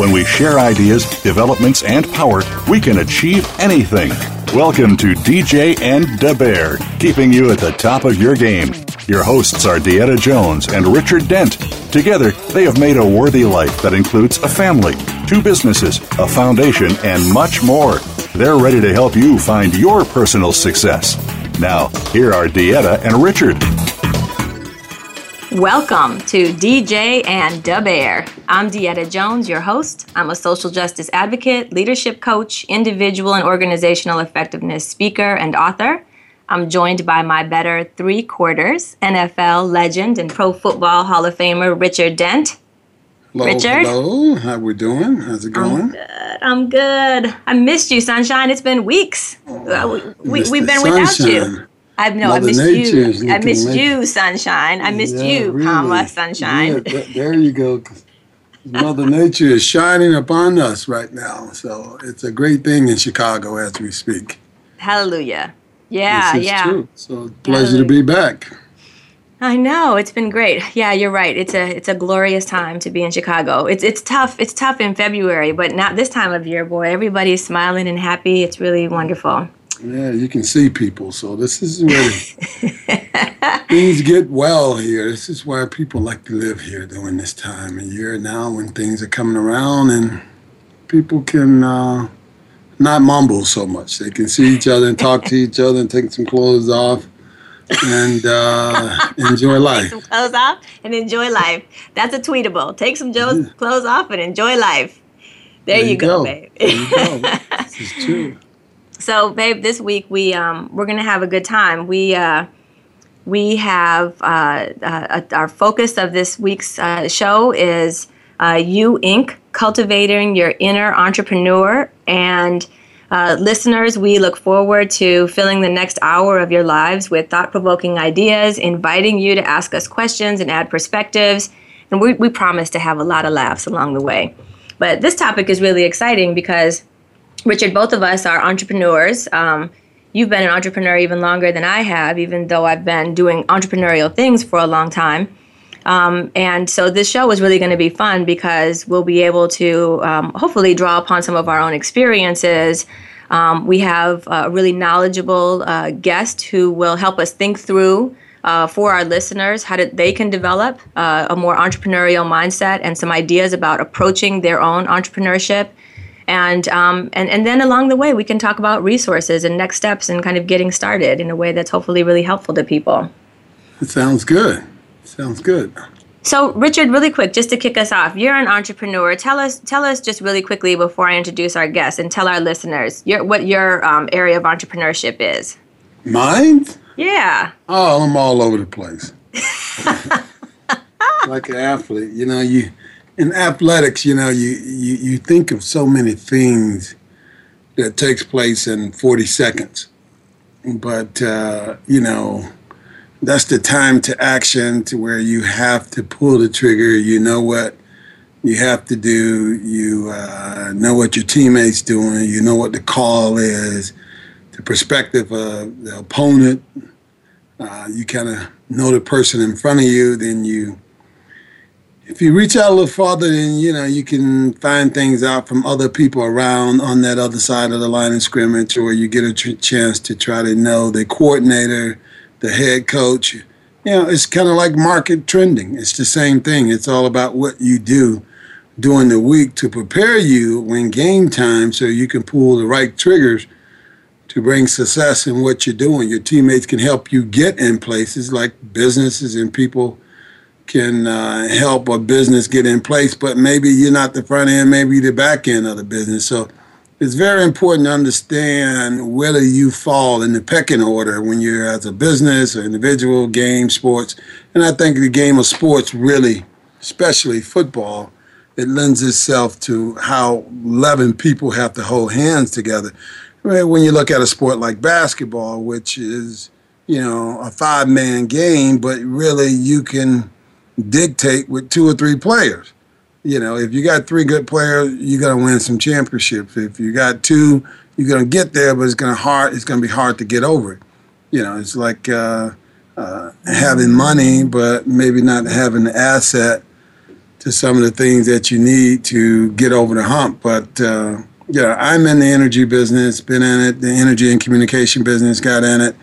When we share ideas, developments, and power, we can achieve anything. Welcome to DJ and Da Bear, keeping you at the top of your game. Your hosts are Deetta Jones and Richard Dent. Together, they have made a worthy life that includes a family, two businesses, a foundation, and much more. They're ready to help you find your personal success. Now, here are Deetta and Richard. Welcome to DJ and Da Bear. I'm Deetta Jones, your host. I'm a social justice advocate, leadership coach, individual and organizational effectiveness speaker, and author. I'm joined by my better three quarters, NFL legend and Pro Football Hall of Famer Richard Dent. Hello, Richard? hello. How we doing? How's it going? I'm good. I'm good. I missed you, Sunshine. It's been weeks. Uh, we, have been without you. I no, I missed you. I missed like- you, Sunshine. I missed Yeah, you, really. comma, Sunshine. Yeah, there you go. Mother Nature is shining upon us right now. So it's a great thing in Chicago as we speak. Hallelujah. Yeah, yeah. true. So pleasure to be back. I know it's been great. Yeah, you're right. It's a it's a glorious time to be in Chicago. It's it's tough. It's tough in February, but not this time of year, boy. Everybody's smiling and happy. It's really wonderful. Yeah, you can see people. So this is where things get well here. This is why people like to live here during this time of year now when things are coming around and people can uh, not mumble so much. They can see each other and talk to each other and take some clothes off and uh, enjoy life. Take some clothes off and enjoy life. That's a tweetable. Take some Joe's clothes off and enjoy life. There, you, go, babe. There you go. this is true. So, babe, this week we um, we're gonna have a good time. We uh, we have uh, uh, our focus of this week's uh, show is uh, You Inc. Cultivating Your Inner Entrepreneur. And uh, listeners, we look forward to filling the next hour of your lives with thought-provoking ideas, inviting you to ask us questions and add perspectives. And we, we promise to have a lot of laughs along the way. But this topic is really exciting because Richard, both of us are entrepreneurs. Um, you've been an entrepreneur even longer than I have, even though I've been doing entrepreneurial things for a long time. Um, and so this show is really going to be fun because we'll be able to um, hopefully draw upon some of our own experiences. Um, we have a really knowledgeable uh, guest who will help us think through uh, for our listeners how they can develop uh, a more entrepreneurial mindset and some ideas about approaching their own entrepreneurship and um, and and then along the way we can talk about resources and next steps and kind of getting started in a way that's hopefully really helpful to people. It sounds good. Sounds good. So Richard, really quick, just to kick us off, you're an entrepreneur. Tell us tell us just really quickly before I introduce our guests and tell our listeners your, what your um, area of entrepreneurship is. Mine? Yeah. Oh, I'm all over the place. like an athlete, you know, you in athletics, you know, you, you you think of so many things that takes place in 40 seconds. But uh, you know, that's the time to action to where you have to pull the trigger, you know what you have to do, you uh, know what your teammates doing, you know what the call is, the perspective of the opponent, uh, you kind of know the person in front of you, then you, if you reach out a little farther, then you know you can find things out from other people around on that other side of the line of scrimmage, or you get a tr- chance to try to know the coordinator, the head coach. You know, it's kind of like market trending. It's the same thing. It's all about what you do during the week to prepare you when game time, so you can pull the right triggers to bring success in what you're doing. Your teammates can help you get in places like businesses and people can uh, help a business get in place, but maybe you're not the front end, maybe the back end of the business. So it's very important to understand whether you fall in the pecking order when you're as a business or individual, game, sports. And I think the game of sports really, especially football, it lends itself to how 11 people have to hold hands together. When you look at a sport like basketball, which is, you know, a five man game, but really you can dictate with two or three players. You know, if you got three good players, you're gonna win some championships. If you got two, you're gonna get there, but it's gonna hard. It's gonna be hard to get over it. You know, it's like uh, uh, having money, but maybe not having the asset to some of the things that you need to get over the hump. But uh, yeah, I'm in the energy business, been in it, the energy and communication business, got in it.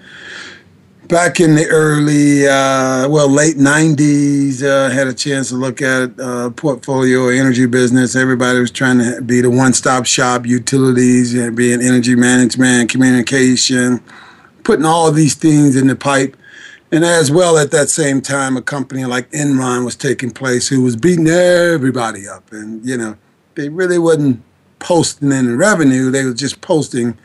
Back in the early, uh, well, late 90s, uh, had a chance to look at a portfolio energy business. Everybody was trying to be the one stop shop, utilities, and being energy management, communication, putting all of these things in the pipe and as well, at that same time, a company like Enron was taking place who was beating everybody up. And, you know, they really wasn't posting any revenue. They were just posting,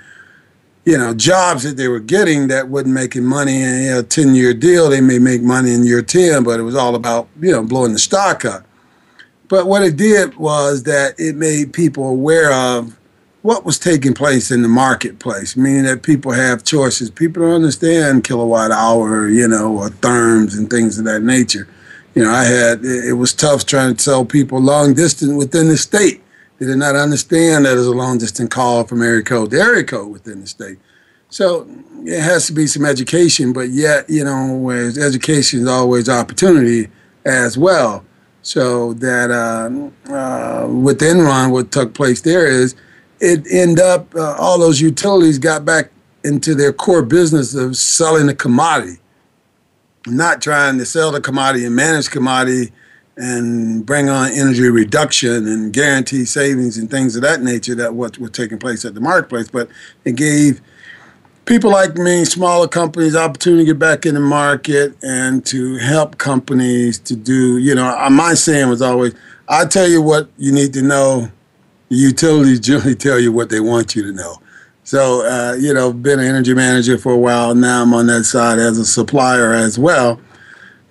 you know, jobs that they were getting that wasn't making money. You know, 10 year deal, they may make money in year 10, but it was all about, you know, blowing the stock up. But what it did was that it made people aware of what was taking place in the marketplace, meaning that people have choices. People don't understand kilowatt hour, you know, or therms and things of that nature. You know, I had it was tough trying to tell people long distance within the state. They did not understand that as a long distance call from area code to area code within the state. So it has to be some education, but yet, you know, education is always opportunity as well. So that uh, uh, with Enron, what took place there is it end up uh, all those utilities got back into their core business of selling the commodity, not trying to sell the commodity and manage commodity and bring on energy reduction and guarantee savings and things of that nature that what were taking place at the marketplace. But it gave people like me, smaller companies, opportunity to get back in the market and to help companies to do, you know, my saying was always, I tell you what you need to know the utilities generally tell you what they want you to know. So, uh, you know, been an energy manager for a while. Now I'm on that side as a supplier as well.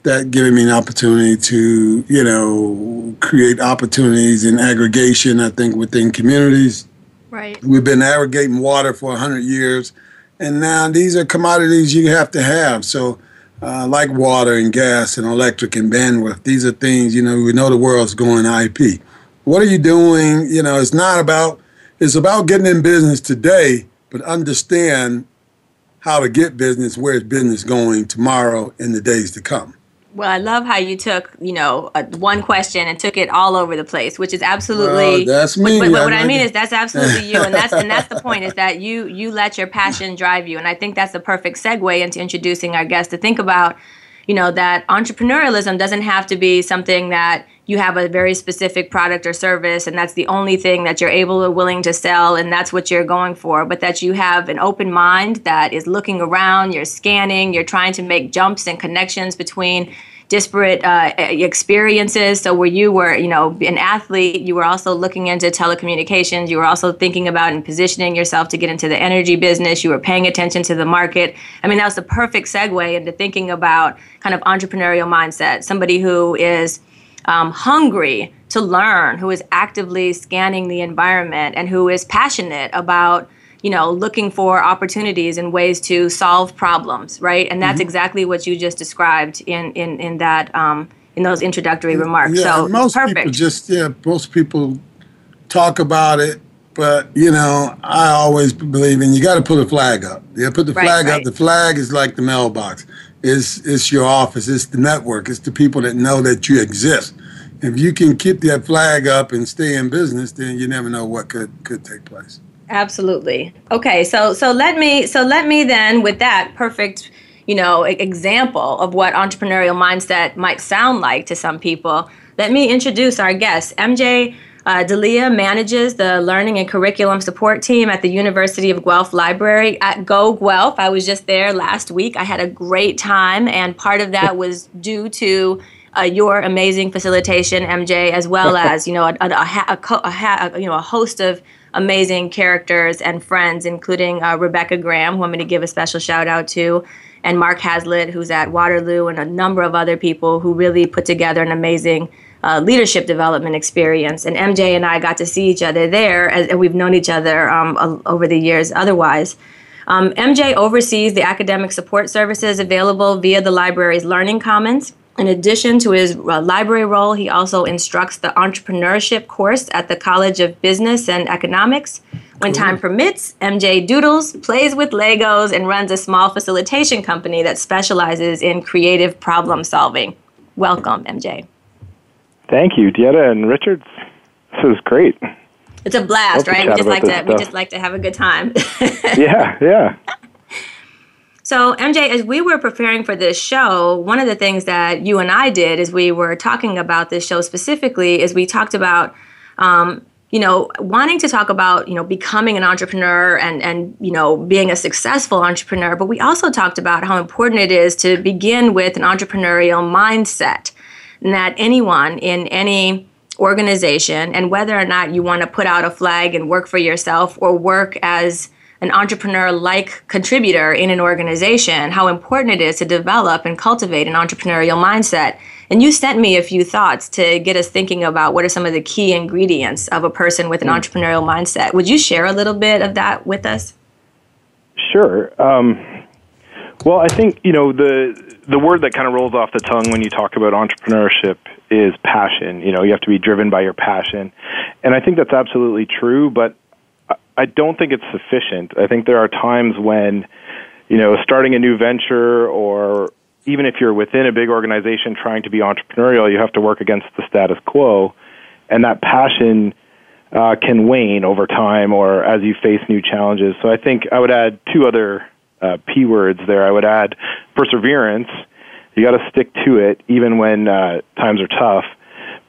That giving me an opportunity to, you know, create opportunities in aggregation, I think, within communities. Right. We've been aggregating water for 100 years. And now these are commodities you have to have. So, uh, like water and gas and electric and bandwidth, these are things, you know, we know the world's going IP what are you doing? You know, it's not about it's about getting in business today, but understand how to get business, where's business going tomorrow and the days to come. Well, I love how you took, you know, a, one question and took it all over the place, which is absolutely. That's me. But, but what I mean is that's absolutely you, and that's and that's the point is that you you let your passion drive you, and I think that's the perfect segue into introducing our guest to think about, you know, that entrepreneurialism doesn't have to be something that you have a very specific product or service and that's the only thing that you're able or willing to sell and that's what you're going for but that you have an open mind that is looking around you're scanning you're trying to make jumps and connections between disparate uh, experiences. So where you were, you know, an athlete, you were also looking into telecommunications. You were also thinking about and positioning yourself to get into the energy business. You were paying attention to the market. I mean, that was the perfect segue into thinking about kind of entrepreneurial mindset. Somebody who is um, hungry to learn, who is actively scanning the environment, and who is passionate about you know looking for opportunities and ways to solve problems right and that's mm-hmm. exactly what you just described in in in that um, in those introductory remarks yeah, so most perfect. people just yeah most people talk about it but you know i always believe in you got to put a flag up yeah put the right, flag right. up the flag is like the mailbox it's it's your office it's the network it's the people that know that you exist if you can keep that flag up and stay in business, then you never know what could could take place. Absolutely. Okay, so so let me so let me then with that perfect, you know, example of what entrepreneurial mindset might sound like to some people. Let me introduce our guest, MJ. Uh, D'Elia manages the learning and curriculum support team at the University of Guelph Library at Go Guelph. I was just there last week. I had a great time, and part of that was due to uh, your amazing facilitation, MJ, as well as you know a, a, a, a, you know a host of amazing characters and friends, including uh, Rebecca Graham, who I'm going to give a special shout out to, and Mark Haslett, who's at Waterloo, and a number of other people who really put together an amazing uh, leadership development experience. And MJ and I got to see each other there, as, and we've known each other um, over the years otherwise. Um, MJ oversees the academic support services available via the library's Learning Commons. In addition to his uh, library role, he also instructs the entrepreneurship course at the College of Business and Economics. When time permits, MJ doodles, plays with Legos, and runs a small facilitation company that specializes in creative problem solving. Welcome, MJ. Thank you, Deetta and Richards. This is great. It's a blast, right? We just like to stuff. we just like to have a good time. yeah, yeah. So, MJ, as we were preparing for this show, one of the things that you and I did as we were talking about this show specifically is we talked about, um, you know, wanting to talk about, you know, becoming an entrepreneur and, and, you know, being a successful entrepreneur. But we also talked about how important it is to begin with an entrepreneurial mindset that anyone in any organization and whether or not you want to put out a flag and work for yourself or work as an entrepreneur like contributor in an organization, how important it is to develop and cultivate an entrepreneurial mindset. And you sent me a few thoughts to get us thinking about what are some of the key ingredients of a person with an mm. entrepreneurial mindset. Would you share a little bit of that with us? Sure. Um, well, I think you know the the word that kind of rolls off the tongue when you talk about entrepreneurship is passion. You know, you have to be driven by your passion, and I think that's absolutely true. But I don't think it's sufficient. I think there are times when, you know, starting a new venture or even if you're within a big organization trying to be entrepreneurial, you have to work against the status quo, and that passion uh, can wane over time or as you face new challenges. So I think I would add two other uh, p words there. I would add perseverance. You got to stick to it even when uh, times are tough.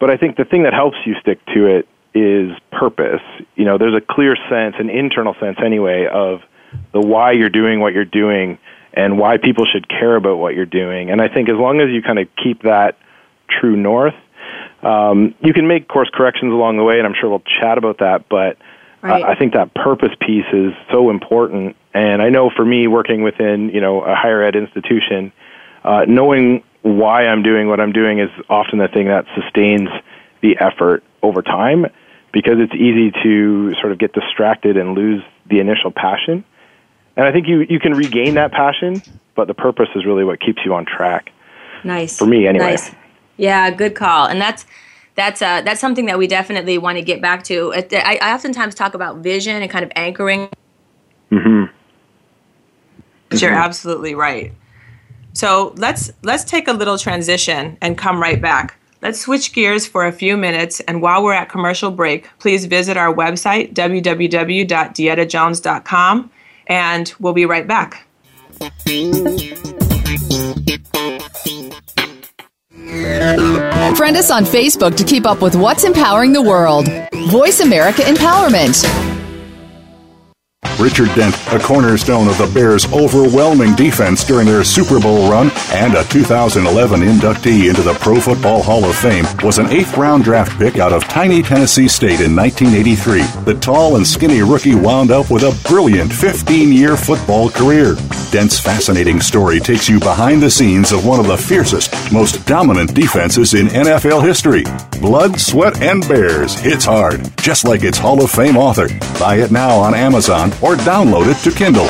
But I think the thing that helps you stick to it is purpose. You know, there's a clear sense, an internal sense anyway, of the why you're doing what you're doing and why people should care about what you're doing. And I think as long as you kind of keep that true north, um, you can make course corrections along the way, and I'm sure we'll chat about that. But right. I think that purpose piece is so important. And I know for me, working within you know a higher ed institution, uh, knowing why I'm doing what I'm doing is often the thing that sustains the effort over time because it's easy to sort of get distracted and lose the initial passion. And I think you, you can regain that passion, but the purpose is really what keeps you on track. Nice. For me, anyway. Nice. Yeah, good call. And that's that's uh, that's something that we definitely want to get back to. I, I oftentimes talk about vision and kind of anchoring. Mm-hmm. You're mm-hmm. absolutely right. So let's let's take a little transition and come right back. Let's switch gears for a few minutes, and while we're at commercial break, please visit our website, www.dietajones.com, and we'll be right back. Friend us on Facebook to keep up with what's empowering the world. Voice America Empowerment. Richard Dent, a cornerstone of the Bears' overwhelming defense during their Super Bowl run and a 2011 inductee into the Pro Football Hall of Fame, was an eighth round draft pick out of tiny Tennessee State in 1983. The tall and skinny rookie wound up with a brilliant 15 year football career. Dent's fascinating story takes you behind the scenes of one of the fiercest, most dominant defenses in NFL history. Blood, Sweat, and Bears hits hard, just like its Hall of Fame author. Buy it now on Amazon or download it to Kindle.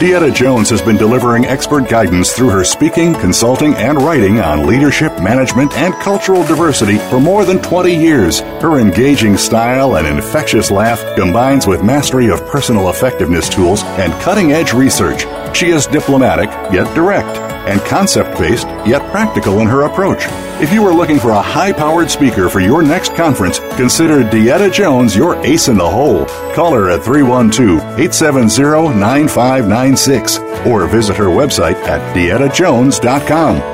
Deetta Jones has been delivering expert guidance through her speaking, consulting, and writing on leadership, management, and cultural diversity for more than 20 years. Her engaging style and infectious laugh combines with mastery of personal effectiveness tools and cutting edge research. She is diplomatic, yet direct and concept based, yet practical in her approach. If you are looking for a high powered speaker for your next conference, consider Deetta Jones your ace in the hole. Call her at 312 870 9596 or visit her website at dietajones.com.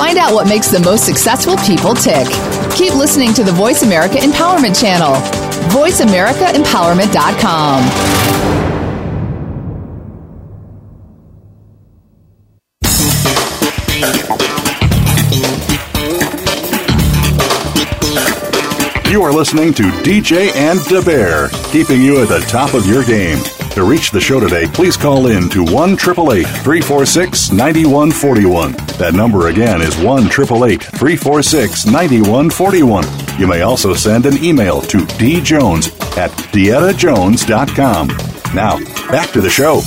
Find out what makes the most successful people tick. Keep listening to the Voice America Empowerment Channel. VoiceAmericaEmpowerment.com. You are listening to DJ and Da Bear, keeping you at the top of your game. To reach the show today, please call in to 1 346 9141. That number again is 1 346 9141. You may also send an email to djones at diettajones.com. Now, back to the show.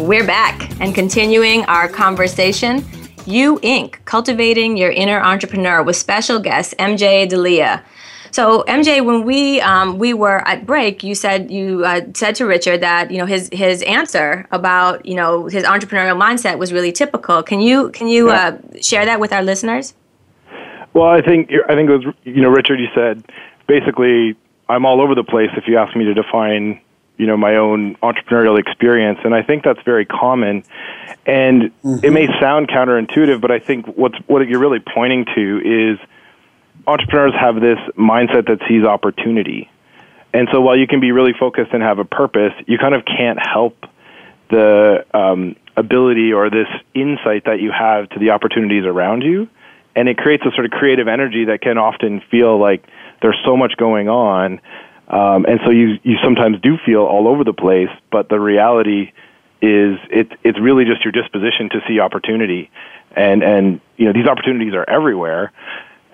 We're back and continuing our conversation you Inc., Cultivating Your Inner Entrepreneur with special guest MJ D'Elia. So MJ, when we um, we were at break, you said you uh, said to Richard that you know his his answer about you know his entrepreneurial mindset was really typical. Can you can you yeah. uh, share that with our listeners? Well, I think I think it was you know Richard. You said basically I'm all over the place if you ask me to define you know my own entrepreneurial experience and i think that's very common and mm-hmm. it may sound counterintuitive but i think what's what you're really pointing to is entrepreneurs have this mindset that sees opportunity and so while you can be really focused and have a purpose you kind of can't help the um, ability or this insight that you have to the opportunities around you and it creates a sort of creative energy that can often feel like there's so much going on um, and so you, you sometimes do feel all over the place, but the reality is it, it's really just your disposition to see opportunity. And, and, you know, these opportunities are everywhere.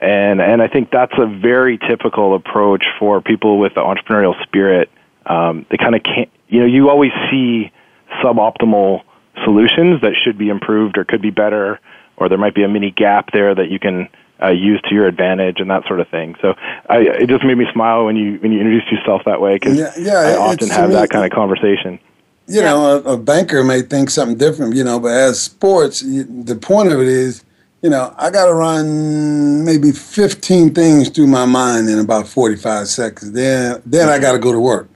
And, and I think that's a very typical approach for people with the entrepreneurial spirit. Um, they kind of can't, you know, you always see suboptimal solutions that should be improved or could be better, or there might be a mini gap there that you can uh, use to your advantage and that sort of thing. So I, it just made me smile when you when you introduced yourself that way because yeah, yeah, I often have that kind of conversation. You know, a, a, banker may think something different. You know, but as sports, you, the point of it is, you know, I got to run maybe fifteen things through my mind in about forty five seconds. Then then I got to go to work.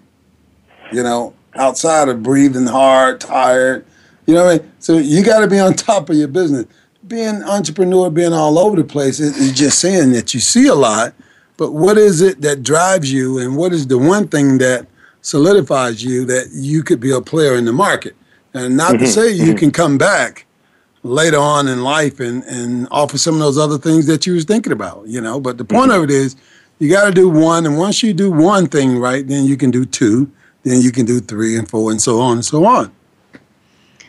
You know, outside of breathing hard, tired. You know what I mean? So you got to be on top of your business being entrepreneur, being all over the place, is just saying that you see a lot, but what is it that drives you, and what is the one thing that solidifies you that you could be a player in the market? And not mm-hmm. to say you mm-hmm. can come back later on in life and, and offer some of those other things that you was thinking about, you know. But the point mm-hmm. of it is you got to do one, and once you do one thing right, then you can do two, then you can do three and four, and so on and so on.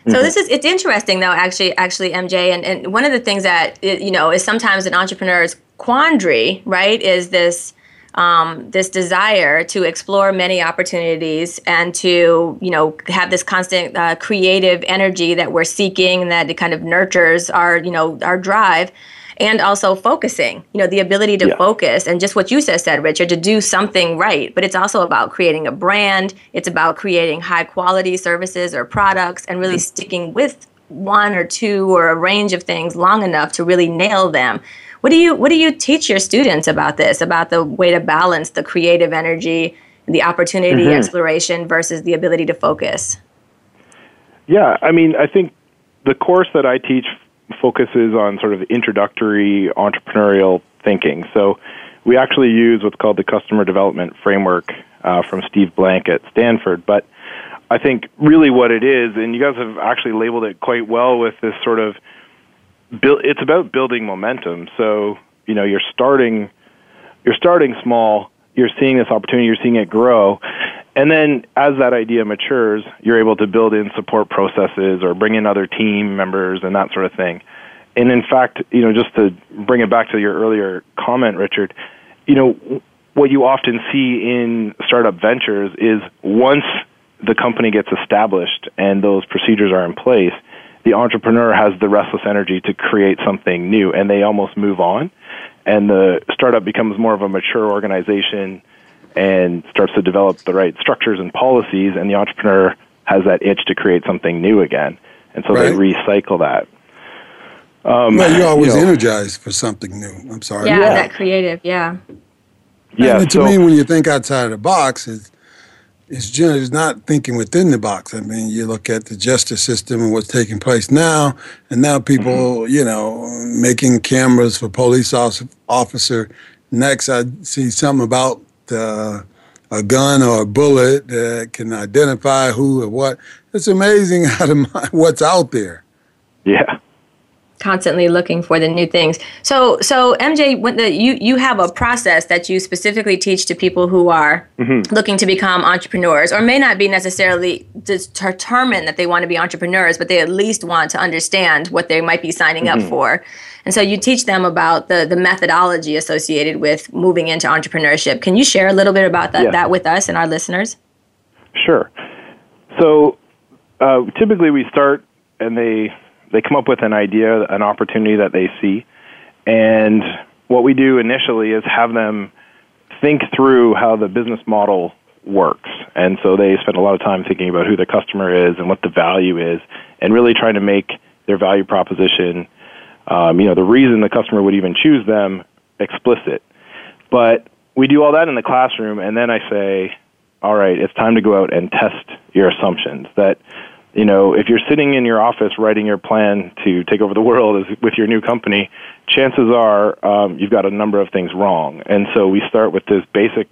So mm-hmm. this is it's interesting though actually actually MJ and, and one of the things that it, you know is sometimes an entrepreneur's quandary right is this um, this desire to explore many opportunities and to you know have this constant uh, creative energy that we're seeking and that it kind of nurtures our you know our drive and also focusing you know the ability to yeah. focus and just what you just said richard to do something right but it's also about creating a brand it's about creating high quality services or products and really mm-hmm. sticking with one or two or a range of things long enough to really nail them what do you what do you teach your students about this about the way to balance the creative energy the opportunity mm-hmm. exploration versus the ability to focus yeah i mean i think the course that i teach focuses on sort of introductory entrepreneurial thinking. So we actually use what's called the customer development framework uh, from Steve Blank at Stanford. But I think really what it is, and you guys have actually labeled it quite well with this sort of, build, it's about building momentum. So you know you're starting, you're starting small. You're seeing this opportunity. You're seeing it grow, and then as that idea matures, you're able to build in support processes or bring in other team members and that sort of thing. And in fact, you know, just to bring it back to your earlier comment, Richard, you know, what you often see in startup ventures is once the company gets established and those procedures are in place, the entrepreneur has the restless energy to create something new and they almost move on. And the startup becomes more of a mature organization and starts to develop the right structures and policies, and the entrepreneur has that itch to create something new again, and so right. they recycle that. Um, well, you're always you know, energized for something new. I'm sorry. Yeah, yeah. that creative. Yeah. Yeah. And to so, me, when you think outside of the box, is is generally not thinking within the box. I mean, you look at the justice system and what's taking place now, and now people, mm-hmm. you know, making cameras for police officer. Next, I see something about uh, a gun or a bullet that can identify who or what. It's amazing how to, what's out there. Yeah constantly looking for the new things. So, so MJ, when the, you you have a process that you specifically teach to people who are mm-hmm. looking to become entrepreneurs, or may not be necessarily determined that they want to be entrepreneurs, but they at least want to understand what they might be signing mm-hmm. up for. And so, you teach them about the the methodology associated with moving into entrepreneurship. Can you share a little bit about that, that with us and our listeners? Sure. So, uh, typically, we start and they they come up with an idea, an opportunity that they see, and what we do initially is have them think through how the business model works. And so they spend a lot of time thinking about who the customer is and what the value is, and really trying to make their value proposition, um, you know, the reason the customer would even choose them explicit. But we do all that in the classroom, and then I say, all right, it's time to go out and test your assumptions. That you know, if you're sitting in your office writing your plan to take over the world as, with your new company, chances are um, you've got a number of things wrong. And so we start with this basic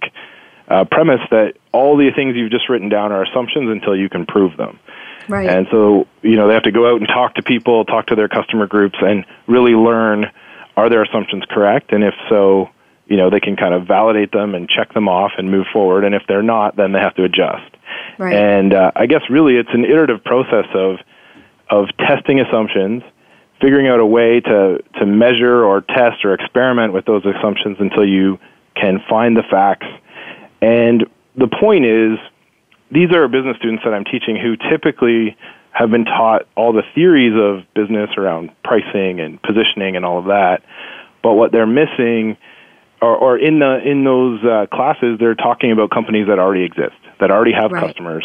uh, premise that all the things you've just written down are assumptions until you can prove them. Right. And so, you know, they have to go out and talk to people, talk to their customer groups, and really learn are their assumptions correct? And if so, you know, they can kind of validate them and check them off and move forward. And if they're not, then they have to adjust. Right. And uh, I guess really it's an iterative process of of testing assumptions, figuring out a way to to measure or test or experiment with those assumptions until you can find the facts. And the point is, these are business students that I'm teaching who typically have been taught all the theories of business around pricing and positioning and all of that. But what they're missing, or, or in the in those uh, classes, they're talking about companies that already exist that already have right. customers.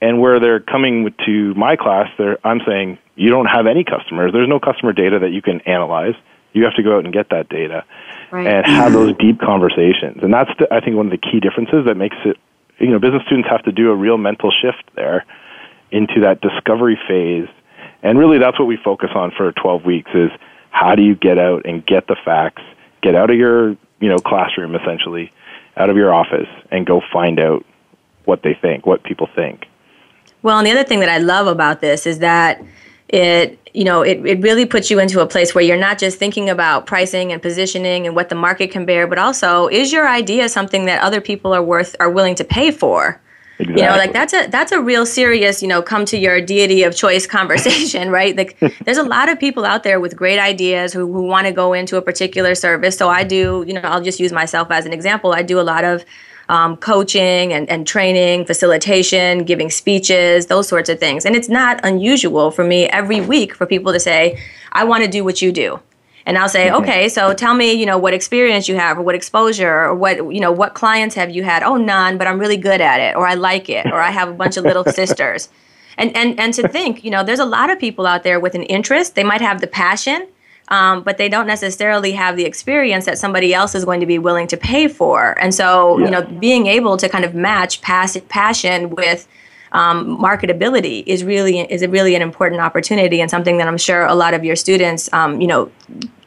And where they're coming to my class, I'm saying you don't have any customers. There's no customer data that you can analyze. You have to go out and get that data right. and have those deep conversations. And that's, the, I think, one of the key differences that makes it. You know, business students have to do a real mental shift there into that discovery phase. And really, that's what we focus on for 12 weeks: is how do you get out and get the facts, get out of your you know classroom essentially, out of your office, and go find out what they think, what people think. Well, and the other thing that I love about this is that it you know it, it really puts you into a place where you're not just thinking about pricing and positioning and what the market can bear but also is your idea something that other people are worth are willing to pay for exactly. you know like that's a that's a real serious you know come to your deity of choice conversation right like there's a lot of people out there with great ideas who, who want to go into a particular service so i do you know i'll just use myself as an example i do a lot of um, coaching and, and training, facilitation, giving speeches, those sorts of things. And it's not unusual for me every week for people to say, I want to do what you do. And I'll say, mm-hmm. okay, so tell me, you know, what experience you have or what exposure or what, you know, what clients have you had? Oh, none, but I'm really good at it or I like it or I have a bunch of little sisters. And, and, and to think, you know, there's a lot of people out there with an interest. They might have the passion, um, but they don't necessarily have the experience that somebody else is going to be willing to pay for. And so, yeah. you know, being able to kind of match pass- passion with um, marketability is really is a really an important opportunity and something that I'm sure a lot of your students, um, you know,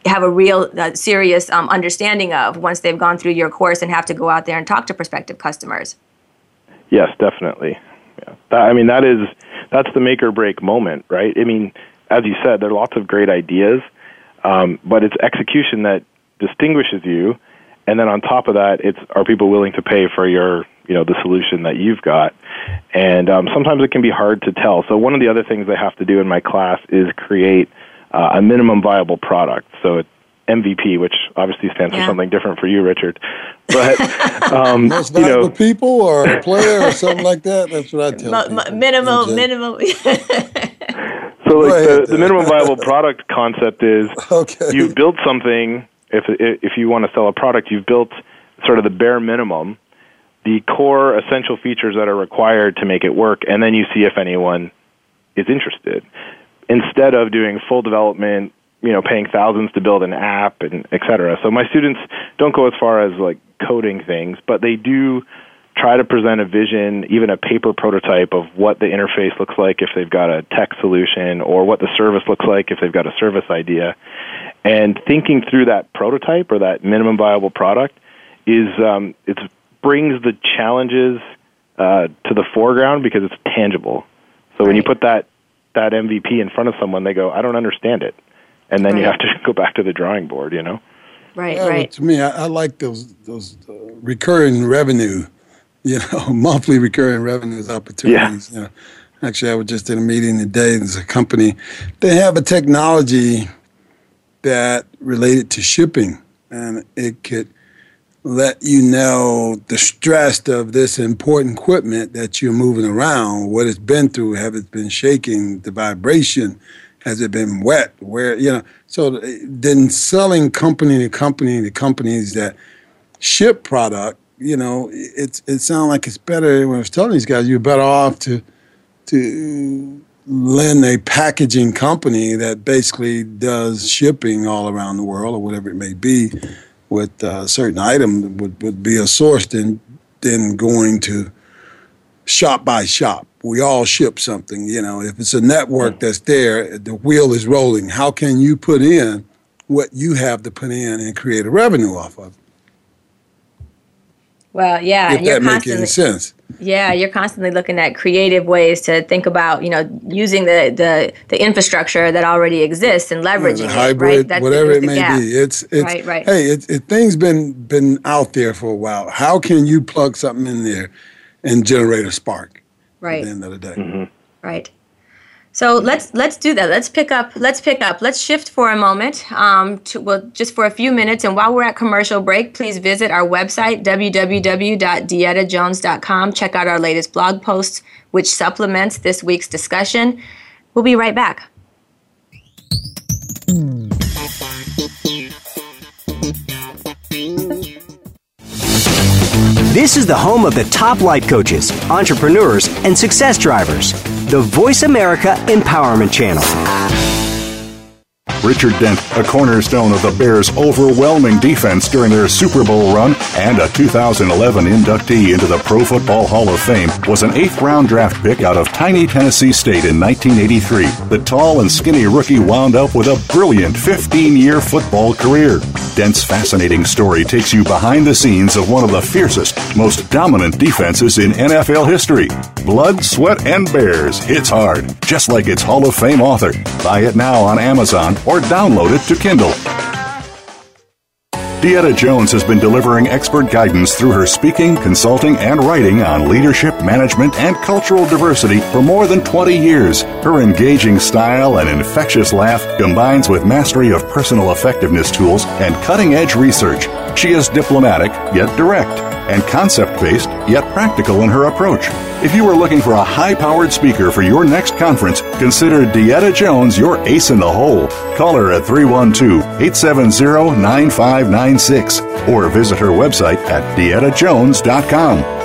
have a real uh, serious um, understanding of once they've gone through your course and have to go out there and talk to prospective customers. Yes, definitely. Yeah. That, I mean, that is that's the make or break moment, right? I mean, as you said, there are lots of great ideas, um, but it's execution that distinguishes you. And then on top of that, it's are people willing to pay for your, you know, the solution that you've got? And um, sometimes it can be hard to tell. So one of the other things I have to do in my class is create uh, a minimum viable product. So it's MVP, which obviously stands yeah. for something different for you, Richard. But um, most valuable you know, people or a player or something like that. That's what I tell. M- minimum, minimum. So like the, the minimum viable product concept is okay. you've built something. If if you want to sell a product, you've built sort of the bare minimum, the core essential features that are required to make it work, and then you see if anyone is interested. Instead of doing full development, you know, paying thousands to build an app and et cetera. So my students don't go as far as like coding things, but they do try to present a vision, even a paper prototype of what the interface looks like if they've got a tech solution or what the service looks like if they've got a service idea. And thinking through that prototype or that minimum viable product is um, it brings the challenges uh, to the foreground because it's tangible. So right. when you put that that MVP in front of someone, they go, "I don't understand it," and then right. you have to go back to the drawing board. You know. Right, yeah, right. To me, I, I, like those those uh, recurring revenue, you know, monthly recurring revenues opportunities. Yeah. You know. Actually, I was just in a meeting today. There's a company, they have a technology that related to shipping, and it could let you know the stress of this important equipment that you're moving around, what it's been through, have it been shaking, the vibration, has it been wet, where you know. So uh, then selling company to company to companies that ship product, you know, it's it sounds like it's better. When I was telling these guys, you're better off to to lend a packaging company that basically does shipping all around the world or whatever it may be with a certain item would, would be a source than than going to shop by shop. We all ship something, you know. If it's a network that's there, the wheel is rolling. How can you put in what you have to put in and create a revenue off of? Well, yeah, if that makes any sense. Yeah, you're constantly looking at creative ways to think about, you know, using the the, the infrastructure that already exists and leveraging yeah, hybrid, it, right? Whatever it may gap. be. It's it's right, right. hey, it, it things been been out there for a while. How can you plug something in there and generate a spark? Right. At the end of the day. Mm-hmm. Right. So let's let's do that. Let's pick up. Let's pick up. Let's shift for a moment. Um, to, well, just for a few minutes. And while we're at commercial break, please visit our website www.diettajones.com. Check out our latest blog posts, which supplements this week's discussion. We'll be right back. This is the home of the top life coaches, entrepreneurs, and success drivers. The Voice America Empowerment Channel. Richard Dent, a cornerstone of the Bears' overwhelming defense during their Super Bowl run and a 2011 inductee into the Pro Football Hall of Fame, was an eighth round draft pick out of tiny Tennessee State in 1983. The tall and skinny rookie wound up with a brilliant 15 year football career. Dent's fascinating story takes you behind the scenes of one of the fiercest, most dominant defenses in NFL history. Blood, Sweat, and Bears hits hard, just like its Hall of Fame author. Buy it now on Amazon or download it to Kindle. Deetta Jones has been delivering expert guidance through her speaking, consulting, and writing on leadership, management, and cultural diversity for more than 20 years. Her engaging style and infectious laugh combines with mastery of personal effectiveness tools and cutting edge research. She is diplomatic, yet direct and concept based, yet practical in her approach. If you are looking for a high powered speaker for your next conference, consider Deetta Jones your ace in the hole. Call her at 312 870 9596 or visit her website at dietajones.com.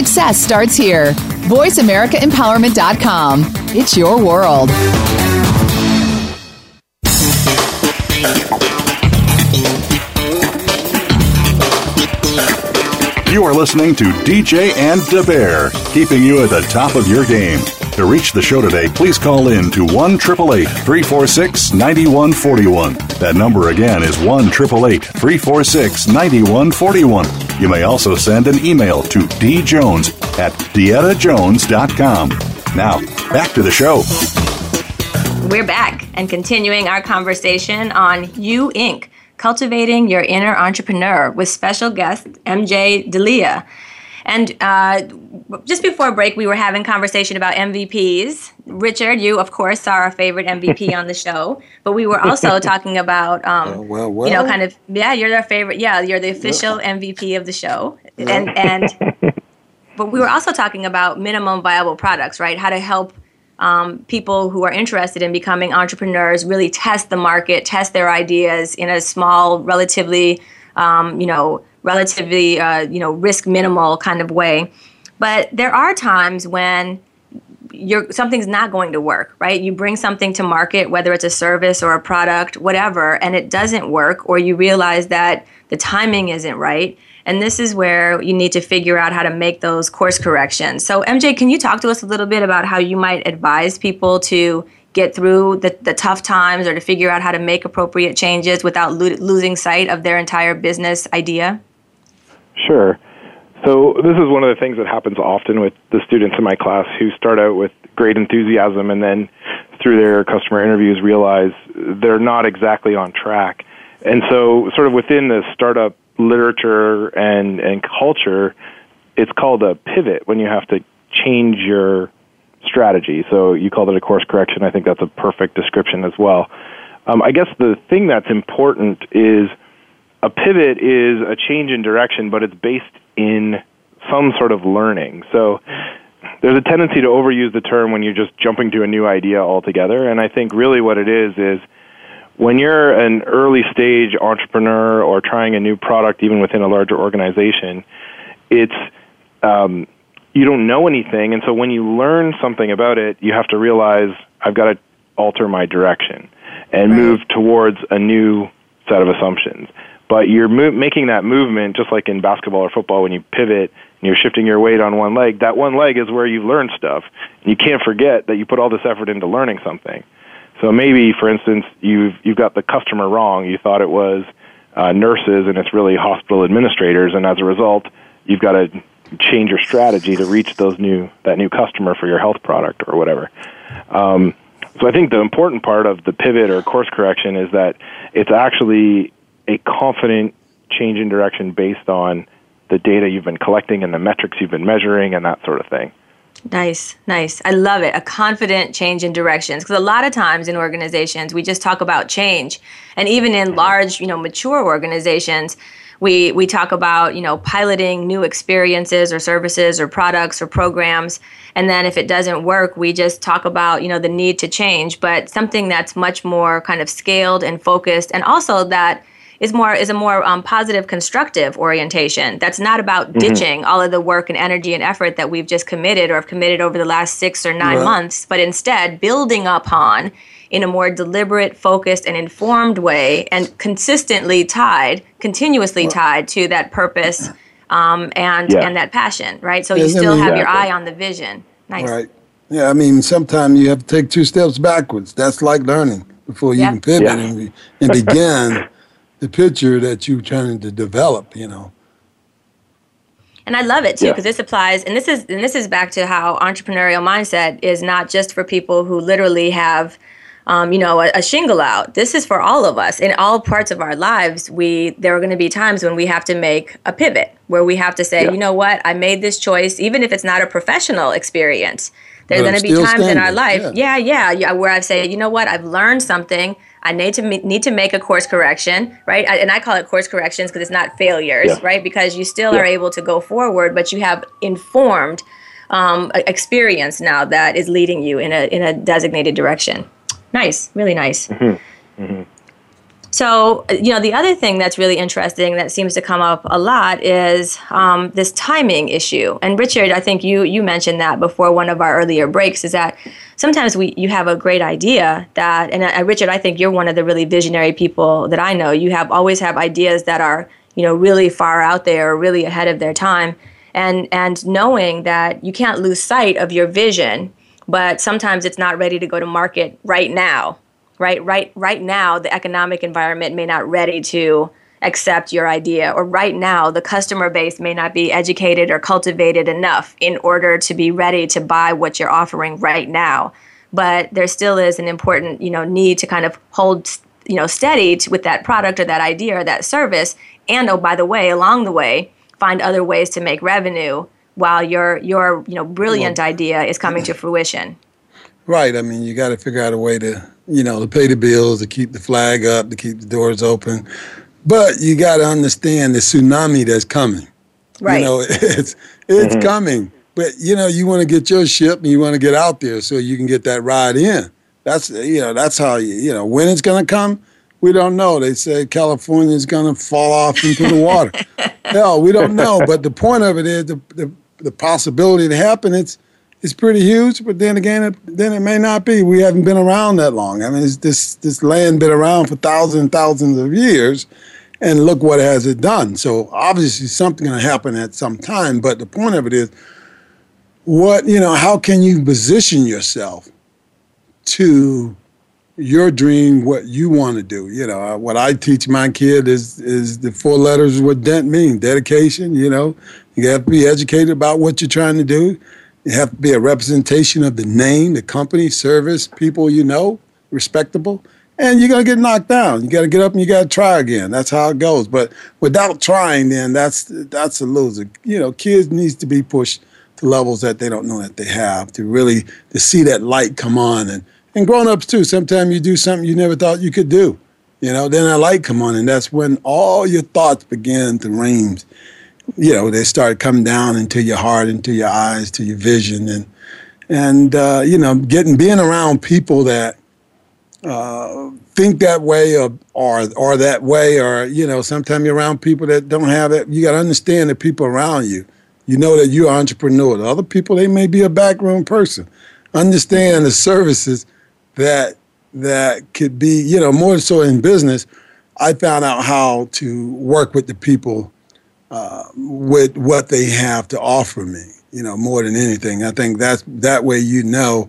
Success starts here. VoiceAmericaEmpowerment.com. It's your world. You are listening to DJ and Da Bear, keeping you at the top of your game. To reach the show today, please call in to 1 346 9141. That number again is 1 346 9141. You may also send an email to djones at diettajones.com. Now, back to the show. We're back and continuing our conversation on You Inc., Cultivating Your Inner Entrepreneur with special guest MJ D'Elia. And uh, just before break, we were having conversation about MVPs. Richard, you of course are our favorite MVP on the show, but we were also talking about, um, Uh, well, well. you know, kind of yeah, you're our favorite. Yeah, you're the official MVP of the show, and and but we were also talking about minimum viable products, right? How to help um, people who are interested in becoming entrepreneurs really test the market, test their ideas in a small, relatively, um, you know, relatively, uh, you know, risk minimal kind of way. But there are times when you're something's not going to work, right? You bring something to market, whether it's a service or a product, whatever, and it doesn't work, or you realize that the timing isn't right. And this is where you need to figure out how to make those course corrections. So, MJ, can you talk to us a little bit about how you might advise people to get through the, the tough times or to figure out how to make appropriate changes without lo- losing sight of their entire business idea? Sure. So this is one of the things that happens often with the students in my class who start out with great enthusiasm and then through their customer interviews realize they're not exactly on track. And so sort of within the startup literature and, and culture, it's called a pivot when you have to change your strategy. So you called it a course correction. I think that's a perfect description as well. Um, I guess the thing that's important is a pivot is a change in direction, but it's based in some sort of learning. So there's a tendency to overuse the term when you're just jumping to a new idea altogether. And I think really what it is is when you're an early stage entrepreneur or trying a new product, even within a larger organization, it's um, you don't know anything, and so when you learn something about it, you have to realize I've got to alter my direction and move towards a new set of assumptions. But you're mo- making that movement just like in basketball or football when you pivot and you're shifting your weight on one leg. That one leg is where you've learned stuff. And you can't forget that you put all this effort into learning something. So maybe, for instance, you've you've got the customer wrong. You thought it was uh, nurses, and it's really hospital administrators, and as a result, you've got to change your strategy to reach those new that new customer for your health product or whatever. Um, so I think the important part of the pivot or course correction is that it's actually a confident change in direction based on the data you've been collecting and the metrics you've been measuring and that sort of thing. Nice, nice. I love it. A confident change in directions. Because a lot of times in organizations, we just talk about change. And even in mm-hmm. large, you know, mature organizations, we, we talk about, you know, piloting new experiences or services or products or programs. And then if it doesn't work, we just talk about, you know, the need to change. But something that's much more kind of scaled and focused and also that is more is a more um, positive constructive orientation that's not about Mm-hmm. ditching all of the work and energy and effort that we've just committed or have committed over the last six or nine Right. months but instead building upon in a more deliberate focused and informed way and consistently tied continuously tied to that purpose um, and Yeah. and that passion right so Yeah, you still have your eye on the vision nice Right. Yeah, I mean, sometimes you have to take two steps backwards. That's like learning before you Yeah. can pivot and, be- and begin the picture that you're trying to develop, you know. And I love it too Yeah. because this applies, and this is and this is back to how entrepreneurial mindset is not just for people who literally have, um, you know, a, a shingle out. This is for all of us in all parts of our lives. We there are going to be times when we have to make a pivot where we have to say, Yeah. you know what, I made this choice, even if it's not a professional experience. There's But I'm going to be still times in our standing, life, yeah. yeah, yeah, where I've said, you know what, I've learned something. I need to need to make a course correction, right? I, and I call it course corrections because it's not failures, Yeah. right? Because you still Yeah. are able to go forward, but you have informed um, experience now that is leading you in a in a designated direction. Nice, really nice. So, you know, the other thing that's really interesting that seems to come up a lot is um, this timing issue. And Richard, I think you you mentioned that before one of our earlier breaks. Is that sometimes we you have a great idea that, and uh, Richard, I think you're one of the really visionary people that I know. You have always have ideas that are you know really far out there, or really ahead of their time, and and knowing that you can't lose sight of your vision, but sometimes it's not ready to go to market right now right right right now the economic environment may not ready to accept your idea or right now the customer base may not be educated or cultivated enough in order to be ready to buy what you're offering right now but there still is an important you know need to kind of hold you know steady to, with that product or that idea or that service and oh by the way along the way find other ways to make revenue while your your you know brilliant idea is coming to fruition. Right. I mean, you got to figure out a way to you know to pay the bills, to keep the flag up, to keep the doors open. But you got to understand the tsunami that's coming. Right. You know, it's it's mm-hmm. coming. But you know, you want to get your ship and you want to get out there so you can get that ride in. That's you know, that's how you you know when it's going to come. We don't know. They say California is going to fall off into the water. Hell, we don't know. But the point of it is the, the, the possibility to happen. It's it's pretty huge. But then again, it, then it may not be. We haven't been around that long. I mean, this this land been around for thousands and thousands of years, and look what has it done. So obviously something going to happen at some time. But the point of it is, what you know, how can you position yourself to your dream, what you want to do. You know, uh, what I teach my kid is is the four letters what DENT mean. Dedication. You know, you have to be educated about what you're trying to do. You have to be a representation of the name, the company, service, people you know, respectable. And you're gonna get knocked down. You got to get up and you got to try again. That's how it goes. But without trying, then that's that's a loser. You know, kids needs to be pushed to levels that they don't know that they have to really to see that light come on and and grown-ups too. Sometimes you do something you never thought you could do. You know, then a light come on, and that's when all your thoughts begin to range. You know, they start coming down into your heart, into your eyes, to your vision, and and uh, you know, getting being around people that uh, think that way or, or that way, or you know, sometimes you're around people that don't have it. You got to understand the people around you. You know that you're an entrepreneur. The other people, they may be a backroom person. Understand the services that that could be, you know, more so in business, I found out how to work with the people uh, with what they have to offer me. You know, more than anything, I think that's that way you know,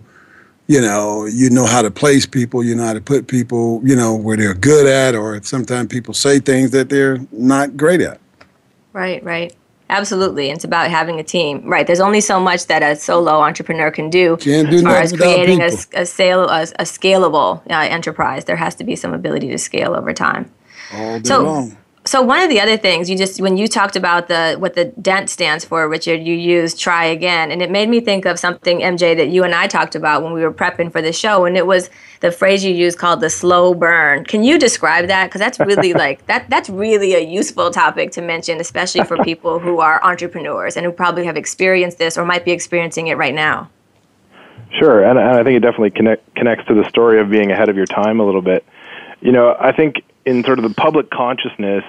you know, you know how to place people, you know how to put people, you know, where they're good at, or sometimes people say things that they're not great at. Right, right. Absolutely. It's about having a team. Right. There's only so much that a solo entrepreneur can do, Can't do as far as creating a, a, sale, a, a scalable uh, enterprise. There has to be some ability to scale over time. All day so, long so one of the other things you just when you talked about the what the dent stands for richard you used try again. And it made me think of something mj that you and i talked about when we were prepping for the show. And it was the phrase you used called the slow burn. Can you describe that? Because that's really like that that's really a useful topic to mention especially for people who are entrepreneurs and who probably have experienced this or might be experiencing it right now. Sure. And, and i think it definitely connect, connects to the story of being ahead of your time a little bit. You know i think in sort of the public consciousness,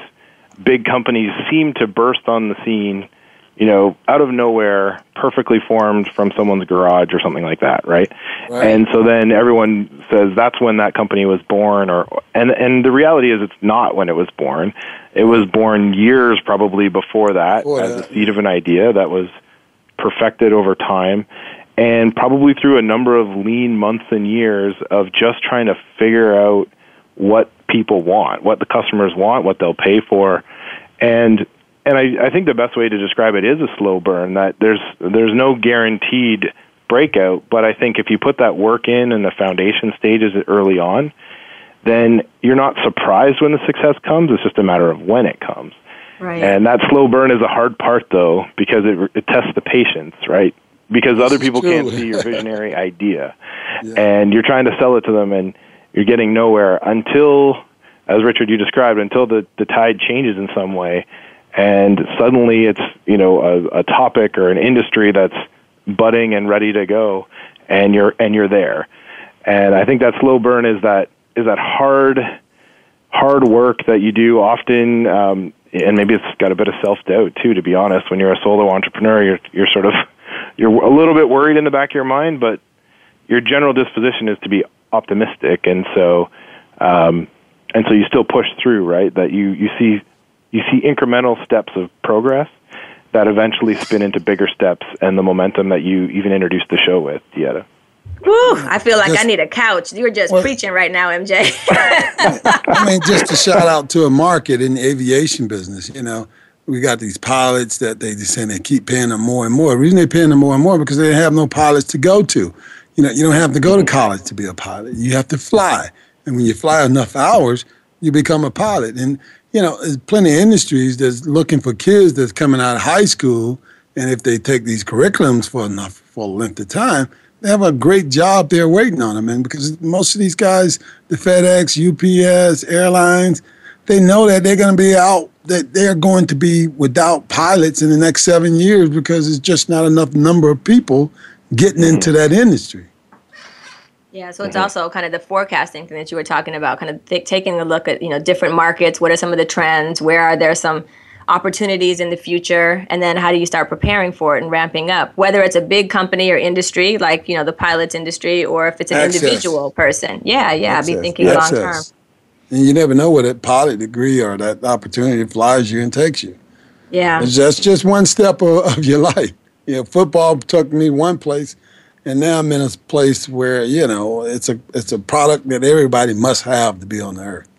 big companies seem to burst on the scene, you know, out of nowhere, perfectly formed from someone's garage or something like that, right? right? And so then everyone says that's when that company was born, or and and the reality is it's not when it was born. It was born years probably before that before as that. a seed of an idea that was perfected over time and probably through a number of lean months and years of just trying to figure out what people want, what the customers want, what they'll pay for, and and I, I think the best way to describe it is a slow burn. That there's there's no guaranteed breakout, but I think if you put that work in in the foundation stages early on, then you're not surprised when the success comes. It's just a matter of when it comes. Right. And that slow burn is a hard part, though, because it, it tests the patience, right? Because other people can't see your visionary idea, yeah. and you're trying to sell it to them, and you're getting nowhere until, as Richard you described, until the the tide changes in some way, and suddenly it's you know a, a topic or an industry that's budding and ready to go, and you're and you're there, and I think that slow burn is that is that hard hard work that you do often. Um, and maybe it's got a bit of self doubt too. To be honest, when you're a solo entrepreneur, you're you're sort of you're a little bit worried in the back of your mind, but your general disposition is to be optimistic, and so um, and so you still push through, right? That you you see you see incremental steps of progress that eventually spin into bigger steps and the momentum that you even introduced the show with, Deetta. Woo, I feel like just, I need a couch. You're just well, preaching right now, MJ. I mean, just a shout out to a market in the aviation business. You know, we got these pilots that they just saying they keep paying them more and more. The reason they're paying them more and more because they have no pilots to go to you know, you don't have to go to college to be a pilot. You have to fly. And when you fly enough hours, you become a pilot. And, you know, there's plenty of industries that's looking for kids that's coming out of high school, and if they take these curriculums for enough for a length of time, they have a great job there waiting on them. And because most of these guys, the FedEx, UPS, airlines, they know that they're going to be out, that they're going to be without pilots in the next seven years because it's just not enough number of people getting into that industry. Yeah, so it's uh-huh. also kind of the forecasting thing that you were talking about, kind of th- taking a look at you know different markets. What are some of the trends? Where are there some opportunities in the future? And then how do you start preparing for it and ramping up? Whether it's a big company or industry, like you know the pilots industry, or if it's an Access. individual person. Yeah, yeah, Access. be thinking long term. And you never know where that pilot degree or that opportunity flies you and takes you. Yeah, It's just, just one step of, of your life. You know, football took me one place, and now I'm in a place where you know it's a it's a product that everybody must have to be on the earth.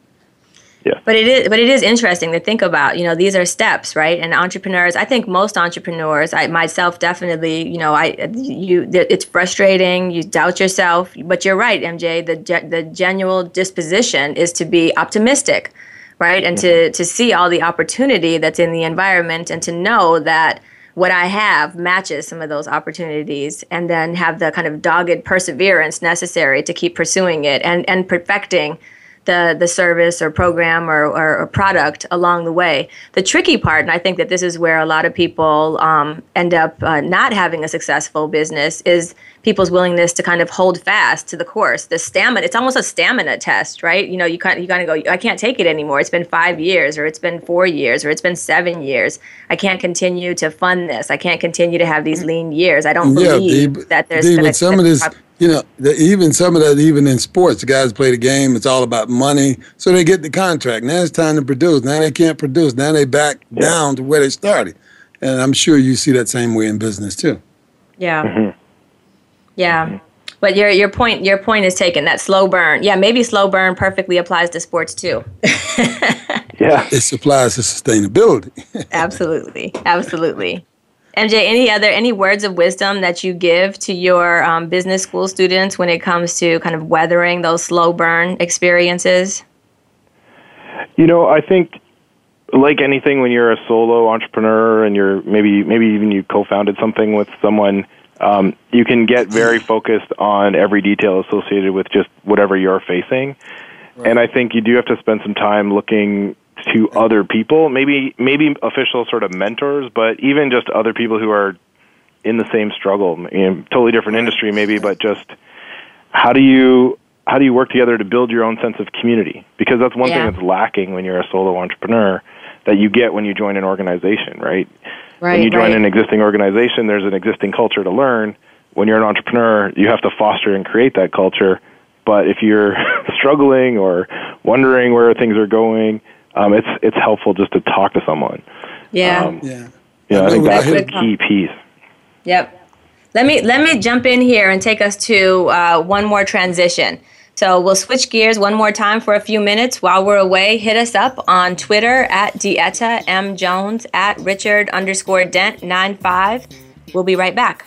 Yeah. But it is, but it is interesting to think about. You know, these are steps, right? And entrepreneurs, I think most entrepreneurs, I myself definitely, you know, I you, it's frustrating. You doubt yourself, but you're right, MJ. The ge- the genuine disposition is to be optimistic, right? And to mm-hmm. to see all the opportunity that's in the environment, and to know that what I have matches some of those opportunities, and then have the kind of dogged perseverance necessary to keep pursuing it and and perfecting the the service or program or, or, or product along the way. The tricky part, and I think that this is where a lot of people um, end up uh, not having a successful business, is people's willingness to kind of hold fast to the course. The stamina, it's almost a stamina test, right? You know, you kind you kind of go, I can't take it anymore. It's been five years, or it's been four years, or it's been seven years. I can't continue to fund this. I can't continue to have these lean years. I don't Yeah, believe that there's Dee, gonna- with some of this, you know, the, even some of that, even in sports, the guys play the game. It's all about money, so they get the contract. Now it's time to produce. Now they can't produce. Now they back down to where they started. And I'm sure you see that same way in business too. Yeah. Mm-hmm. Yeah. Mm-hmm. But your your point your point is taken. That slow burn. Yeah, maybe slow burn perfectly applies to sports too. Yeah. It supplies to sustainability. absolutely. Absolutely. MJ, any other any words of wisdom that you give to your um, business school students when it comes to kind of weathering those slow burn experiences? You know, I think like anything when you're a solo entrepreneur and you're maybe maybe even you co-founded something with someone um, you can get very focused on every detail associated with just whatever you're facing and i think you do have to spend some time looking to other people maybe maybe official sort of mentors but even just other people who are in the same struggle you know, totally different industry maybe but just how do you how do you work together to build your own sense of community because that's one Yeah. thing that's lacking when you're a solo entrepreneur that you get when you join an organization right Right. when you join right. an existing organization there's an existing culture to learn when you're an entrepreneur you have to foster and create that culture but if you're struggling or wondering where things are going um, it's it's helpful just to talk to someone yeah. um, Yeah. you know, I I think know that's what a I- key piece Yep. Let me let me jump in here and take us to uh, one more transition. So we'll switch gears one more time for a few minutes while we're away. Hit us up on Twitter at Deetta M Jones at Richard underscore Dent 95. We'll be right back.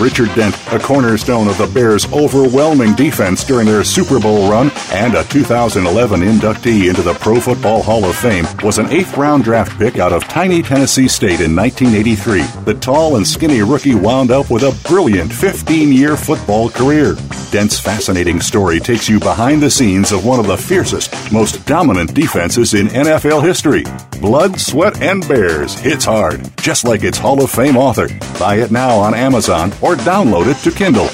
Richard Dent, a cornerstone of the Bears' overwhelming defense during their Super Bowl run and a 2011 inductee into the Pro Football Hall of Fame, was an eighth round draft pick out of tiny Tennessee State in 1983. The tall and skinny rookie wound up with a brilliant 15 year football career. Dent's fascinating story takes you behind the scenes of one of the fiercest, most dominant defenses in NFL history. Blood, Sweat, and Bears hits hard, just like its Hall of Fame author. Buy it now on Amazon or download it to Kindle.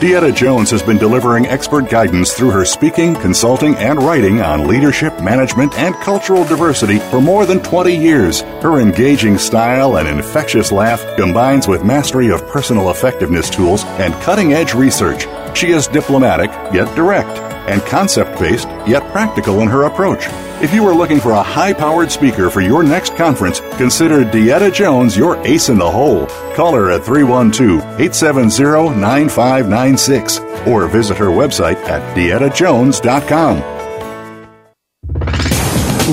Deetta Jones has been delivering expert guidance through her speaking, consulting, and writing on leadership, management, and cultural diversity for more than 20 years. Her engaging style and infectious laugh combines with mastery of personal effectiveness tools and cutting edge research. She is diplomatic, yet direct, and concept based, yet practical in her approach. If you are looking for a high powered speaker for your next conference, consider Deetta Jones your ace in the hole. Call her at 312 870 9596 or visit her website at deettajones.com.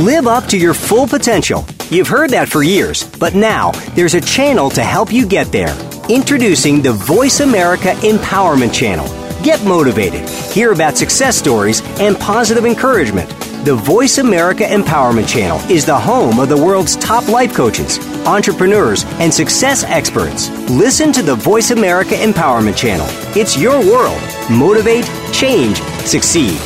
Live up to your full potential. You've heard that for years, but now there's a channel to help you get there. Introducing the Voice America Empowerment Channel. Get motivated, hear about success stories, and positive encouragement. The Voice America Empowerment Channel is the home of the world's top life coaches, entrepreneurs, and success experts. Listen to the Voice America Empowerment Channel. It's your world. Motivate, change, succeed.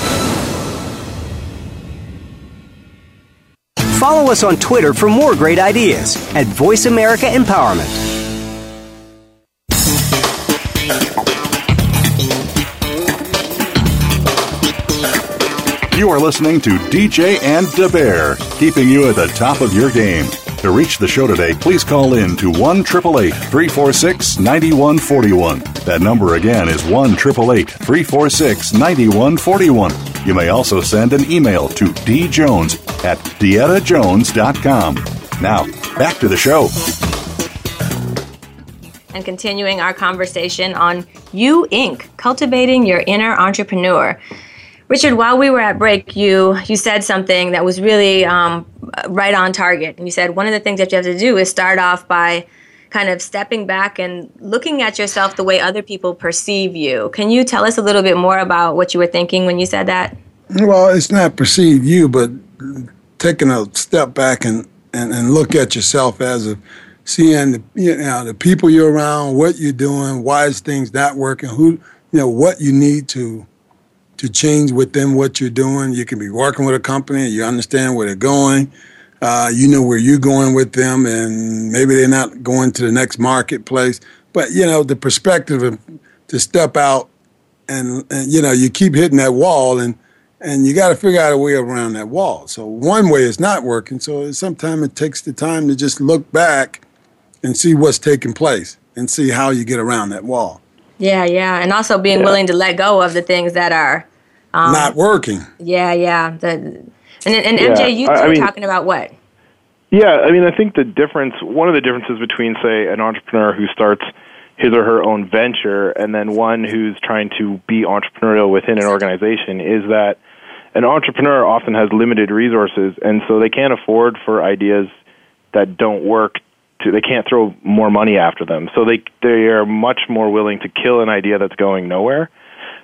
Follow us on Twitter for more great ideas at Voice America Empowerment. You are listening to DJ and Da Bear, keeping you at the top of your game. To reach the show today, please call in to 1 346 9141. That number again is 1 346 9141. You may also send an email to djones at deettajones.com. Now, back to the show. And continuing our conversation on You Inc., cultivating your inner entrepreneur. Richard, while we were at break, you you said something that was really um, right on target. And you said one of the things that you have to do is start off by kind of stepping back and looking at yourself the way other people perceive you. Can you tell us a little bit more about what you were thinking when you said that? Well, it's not perceive you, but taking a step back and, and, and look at yourself as a seeing the, you know the people you're around, what you're doing, why is things not working, who you know what you need to to change within what you're doing. You can be working with a company, you understand where they're going, uh, you know where you're going with them, and maybe they're not going to the next marketplace. But you know the perspective of to step out, and, and you know you keep hitting that wall, and and you got to figure out a way around that wall. So one way is not working. So sometimes it takes the time to just look back and see what's taking place and see how you get around that wall. Yeah, yeah, and also being Yeah. willing to let go of the things that are um, not working. Yeah, yeah. The, and and Yeah, MJ, you I- I were mean- talking about what? Yeah, I mean, I think the difference, one of the differences between, say, an entrepreneur who starts his or her own venture and then one who's trying to be entrepreneurial within an organization is that an entrepreneur often has limited resources, and so they can't afford for ideas that don't work. To, they can't throw more money after them, so they they are much more willing to kill an idea that's going nowhere.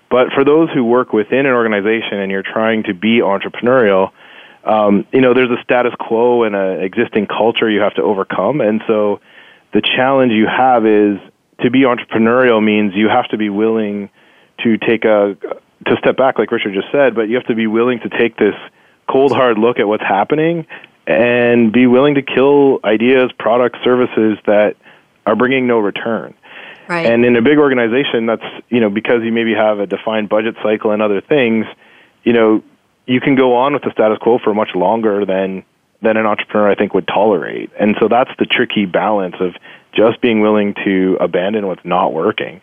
But for those who work within an organization and you're trying to be entrepreneurial, um, you know, there's a status quo and an existing culture you have to overcome. And so the challenge you have is to be entrepreneurial means you have to be willing to take a, to step back, like Richard just said, but you have to be willing to take this cold, hard look at what's happening and be willing to kill ideas, products, services that are bringing no return. Right. And in a big organization, that's you know because you maybe have a defined budget cycle and other things, you know, you can go on with the status quo for much longer than than an entrepreneur I think would tolerate. And so that's the tricky balance of just being willing to abandon what's not working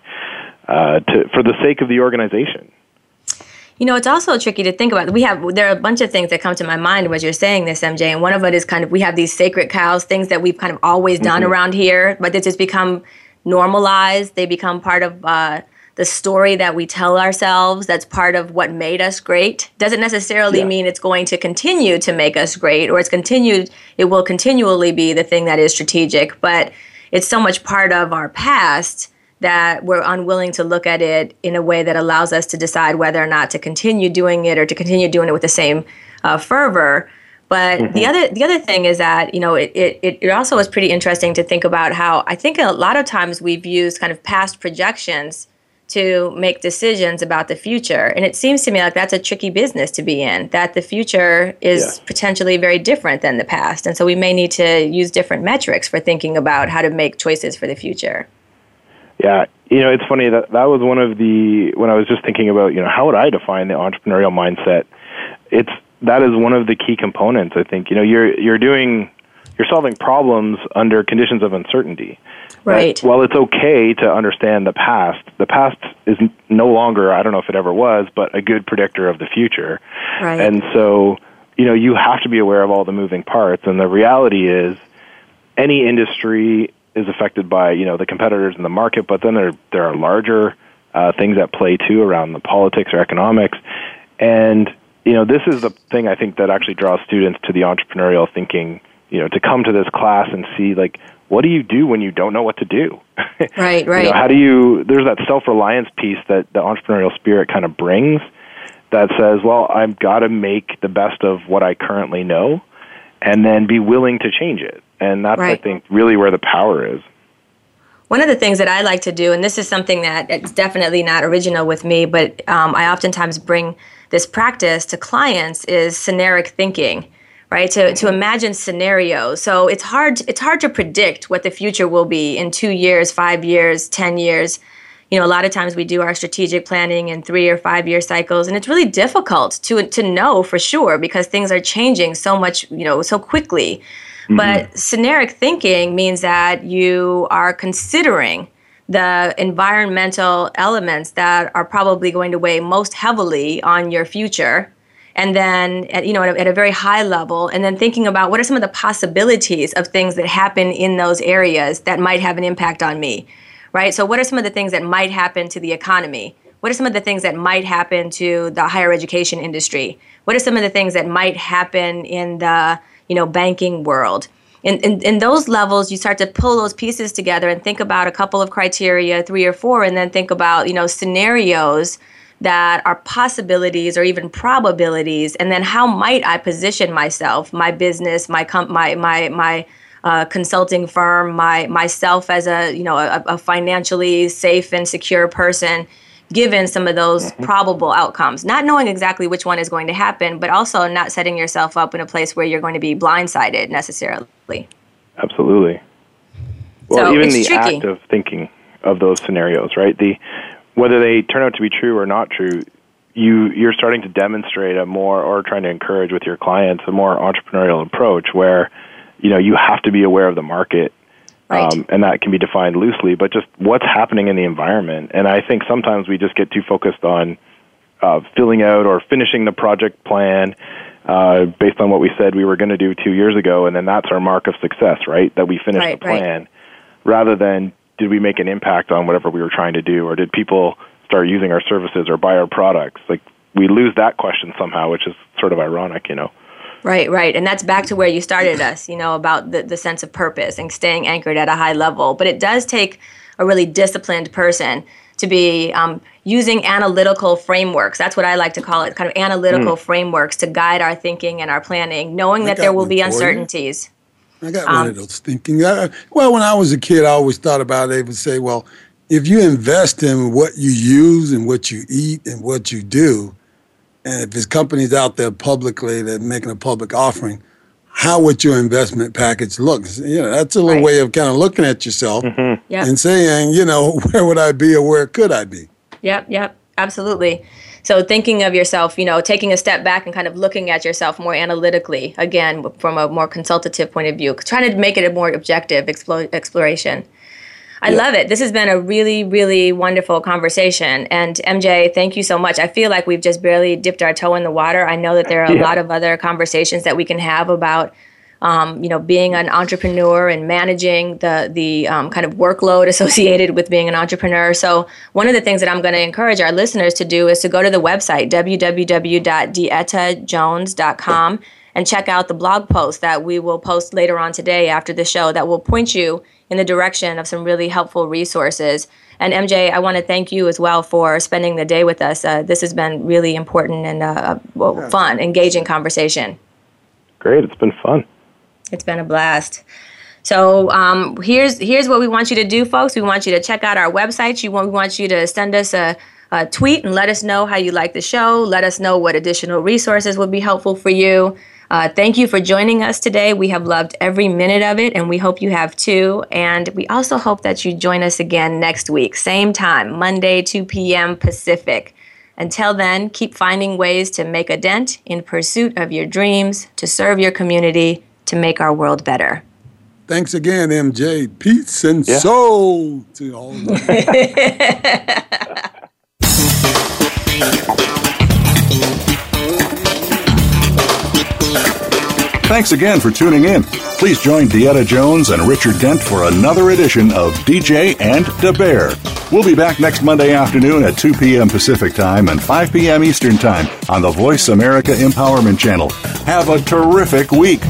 uh, to for the sake of the organization. You know, it's also tricky to think about. We have there are a bunch of things that come to my mind as you're saying this, MJ, and one of it is kind of we have these sacred cows, things that we've kind of always done Mhm. around here, but it's just become normalized. They become part of uh, the story that we tell ourselves. That's part of what made us great. Doesn't necessarily Yeah. mean it's going to continue to make us great, or it's continued. It will continually be the thing that is strategic, but it's so much part of our past that we're unwilling to look at it in a way that allows us to decide whether or not to continue doing it or to continue doing it with the same uh, fervor. But the other the other thing is that you know it, it it it also is pretty interesting to think about how I think a lot of times we've used kind of past projections to make decisions about the future, and it seems to me like that's a tricky business to be in. That the future is Yeah. potentially very different than the past, and so we may need to use different metrics for thinking about how to make choices for the future. Yeah, you know, it's funny that that was one of the when I was just thinking about, you know, how would I define the entrepreneurial mindset? It's that is one of the key components. I think you know you're you're doing you're solving problems under conditions of uncertainty. Right. That While it's okay to understand the past, the past is no longer I don't know if it ever was, but a good predictor of the future. Right. And so, you know, you have to be aware of all the moving parts. And the reality is, any industry is affected by you know the competitors in the market, but then there there are larger uh, things at play too around the politics or economics, and you know, this is the thing I think that actually draws students to the entrepreneurial thinking. You know, to come to this class and see like what do you do when you don't know what to do? Right, right. you know, how do you? There's that self reliance piece that the entrepreneurial spirit kind of brings. That says, well, I've got to make the best of what I currently know, and then be willing to change it. And that's, Right. I think, really where the power is. One of the things that I like to do, and this is something that it's definitely not original with me, but um, I oftentimes bring this practice to clients, is scenaric thinking, right? To, to imagine scenarios. So it's hard it's hard to predict what the future will be in two years, five years, ten years. You know, a lot of times we do our strategic planning in three or five year cycles, and it's really difficult to to know for sure because things are changing so much, you know, so quickly. Mm-hmm. But scenaric thinking means that you are considering the environmental elements that are probably going to weigh most heavily on your future. And then, at, you know, at a, at a very high level, and then thinking about what are some of the possibilities of things that happen in those areas that might have an impact on me, right? So, what are some of the things that might happen to the economy? What are some of the things that might happen to the higher education industry? What are some of the things that might happen in the you know banking world? In, in, in those levels, you start to pull those pieces together and think about a couple of criteria, three or four, and then think about you know scenarios that are possibilities or even probabilities, and then how might I position myself, my business, my com- my my my uh, consulting firm, my myself as a you know a, a financially safe and secure person, given some of those mm-hmm. probable outcomes. Not knowing exactly which one is going to happen, but also not setting yourself up in a place where you're going to be blindsided necessarily. Absolutely. Well, So even the tricky. act of thinking of those scenarios, right? The whether they turn out to be true or not true, you you're starting to demonstrate a more or trying to encourage with your clients a more entrepreneurial approach where you know you have to be aware of the market Right. um, and that can be defined loosely, but just what's happening in the environment. And I think sometimes we just get too focused on uh, filling out or finishing the project plan uh, based on what we said we were going to do two years ago, and then that's our mark of success, right? That we finished Right, the right. plan, rather than did we make an impact on whatever we were trying to do, or did people start using our services or buy our products? Like we lose that question somehow, which is sort of ironic, you know. Right, right. And that's back to where you started us, you know, about the, the sense of purpose and staying anchored at a high level. But it does take a really disciplined person to be um, using analytical frameworks. That's what I like to call it kind of analytical frameworks to guide our thinking and our planning, knowing I that there will be for you. uncertainties. I got one of those thinking. I, well, when I was a kid, I always thought about it. They would say, well, if you invest in what you use and what you eat and what you do, and if there's company's out there publicly that are making a public offering, how would your investment package look? You know, that's a little Right. way of kind of looking at yourself mm-hmm. Yep. and saying, you know, where would I be or where could I be? Yep, yep, absolutely. So thinking of yourself, you know, taking a step back and kind of looking at yourself more analytically, again, from a more consultative point of view, trying to make it a more objective explo- exploration. I love it. This has been a really, really wonderful conversation. And MJ, thank you so much. I feel like we've just barely dipped our toe in the water. I know that there are a Yeah. lot of other conversations that we can have about um, you know, being an entrepreneur and managing the the um, kind of workload associated with being an entrepreneur. So one of the things that I'm going to encourage our listeners to do is to go to the website www.deettajones.com and check out the blog post that we will post later on today after the show that will point you in the direction of some really helpful resources. And MJ, I want to thank you as well for spending the day with us. Uh, this has been really important and uh, well, fun, engaging conversation. Great, it's been fun. It's been a blast. So um, here's here's what we want you to do, folks. We want you to check out our website. You want, we want you to send us a, a tweet and let us know how you like the show. Let us know what additional resources would be helpful for you. Uh, thank you for joining us today. We have loved every minute of it, and we hope you have too. And we also hope that you join us again next week, same time, Monday, 2 p.m. Pacific. Until then, keep finding ways to make a dent in pursuit of your dreams, to serve your community, to make our world better. Thanks again, MJ. Peace and Yeah. soul to all of you. Thanks again for tuning in. Please join Deetta Jones and Richard Dent for another edition of DJ and Da Bear. We'll be back next Monday afternoon at 2 p.m. Pacific Time and 5 p.m. Eastern Time on the Voice America Empowerment Channel. Have a terrific week.